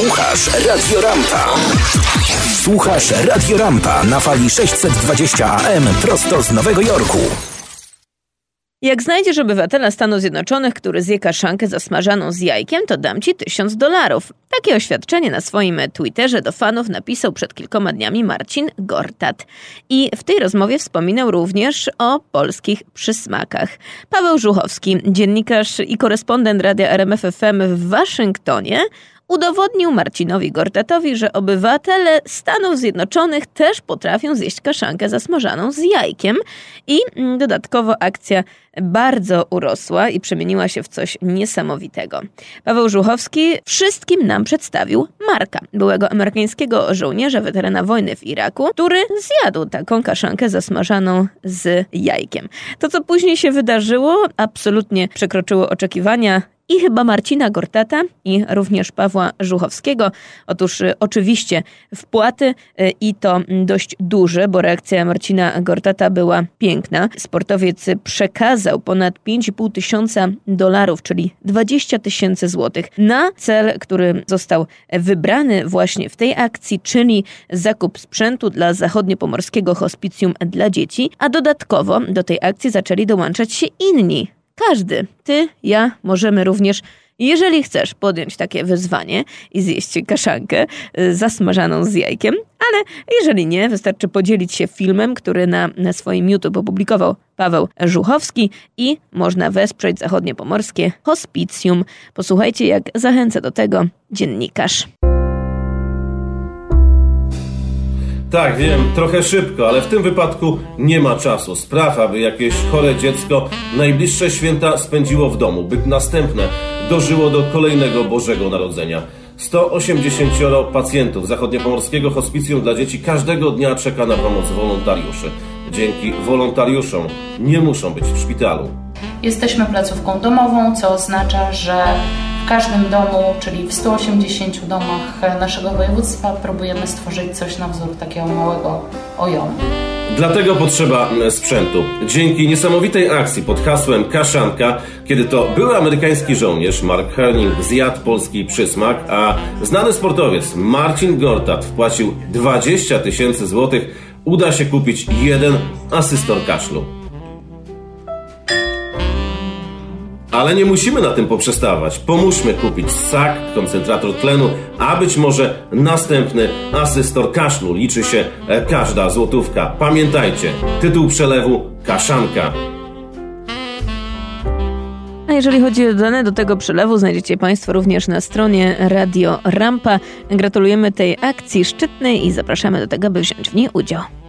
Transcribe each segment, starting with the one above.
Słuchasz Radio Rampa. Słuchasz Radio Rampa na fali 620 AM prosto z Nowego Jorku. Jak znajdziesz obywatela Stanów Zjednoczonych, który zje kaszankę zasmażaną z jajkiem, to dam ci tysiąc dolarów. Takie oświadczenie na swoim Twitterze do fanów napisał przed kilkoma dniami Marcin Gortat. I w tej rozmowie wspominał również o polskich przysmakach. Paweł Żuchowski, dziennikarz i korespondent radia RMF FM w Waszyngtonie, udowodnił Marcinowi Gortatowi, że obywatele Stanów Zjednoczonych też potrafią zjeść kaszankę zasmażaną z jajkiem i mm, dodatkowo akcja bardzo urosła i przemieniła się w coś niesamowitego. Paweł Żuchowski wszystkim nam przedstawił Marka, byłego amerykańskiego żołnierza, weterana wojny w Iraku, który zjadł taką kaszankę zasmażaną z jajkiem. To, co później się wydarzyło, absolutnie przekroczyło oczekiwania i chyba Marcina Gortata i również Pawła Żuchowskiego. Otóż y, oczywiście wpłaty y, i to dość duże, bo reakcja Marcina Gortata była piękna. Sportowiec przekazał ponad 5,5 tysiąca dolarów, czyli 20 tysięcy złotych na cel, który został wybrany właśnie w tej akcji, czyli zakup sprzętu dla zachodniopomorskiego hospicjum dla dzieci, a dodatkowo do tej akcji zaczęli dołączać się inni każdy, ty, ja, możemy również, jeżeli chcesz podjąć takie wyzwanie i zjeść kaszankę y, zasmażaną z jajkiem, ale jeżeli nie, wystarczy podzielić się filmem, który na, na swoim YouTube opublikował Paweł Żuchowski i można wesprzeć zachodnie pomorskie hospicjum. Posłuchajcie, jak zachęca do tego dziennikarz. Tak, wiem, trochę szybko, ale w tym wypadku nie ma czasu. Spraw, aby jakieś chore dziecko najbliższe święta spędziło w domu, by następne dożyło do kolejnego Bożego Narodzenia. 180 pacjentów zachodniopomorskiego hospicjum dla dzieci każdego dnia czeka na pomoc wolontariuszy. Dzięki wolontariuszom nie muszą być w szpitalu. Jesteśmy placówką domową, co oznacza, że w każdym domu, czyli w 180 domach naszego województwa, próbujemy stworzyć coś na wzór takiego małego ojonu. Dlatego potrzeba sprzętu. Dzięki niesamowitej akcji pod hasłem Kaszanka, kiedy to były amerykański żołnierz Mark Herning zjadł polski przysmak, a znany sportowiec Marcin Gortat wpłacił 20 tysięcy złotych, uda się kupić jeden asystor kaszlu. Ale nie musimy na tym poprzestawać. Pomóżmy kupić sak, koncentrator tlenu, a być może następny asystor kaszlu. Liczy się e, każda złotówka. Pamiętajcie, tytuł przelewu Kaszanka. A jeżeli chodzi o dane do tego przelewu, znajdziecie Państwo również na stronie Radio Rampa. Gratulujemy tej akcji szczytnej i zapraszamy do tego, by wziąć w niej udział.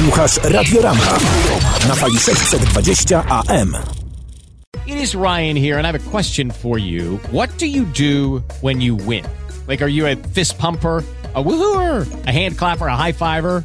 Słuchasz na fali 620 AM. It is Ryan here, and I have a question for you. What do you do when you win? Like, are you a fist pumper? a woohooer, a hand clapper, a high fiver.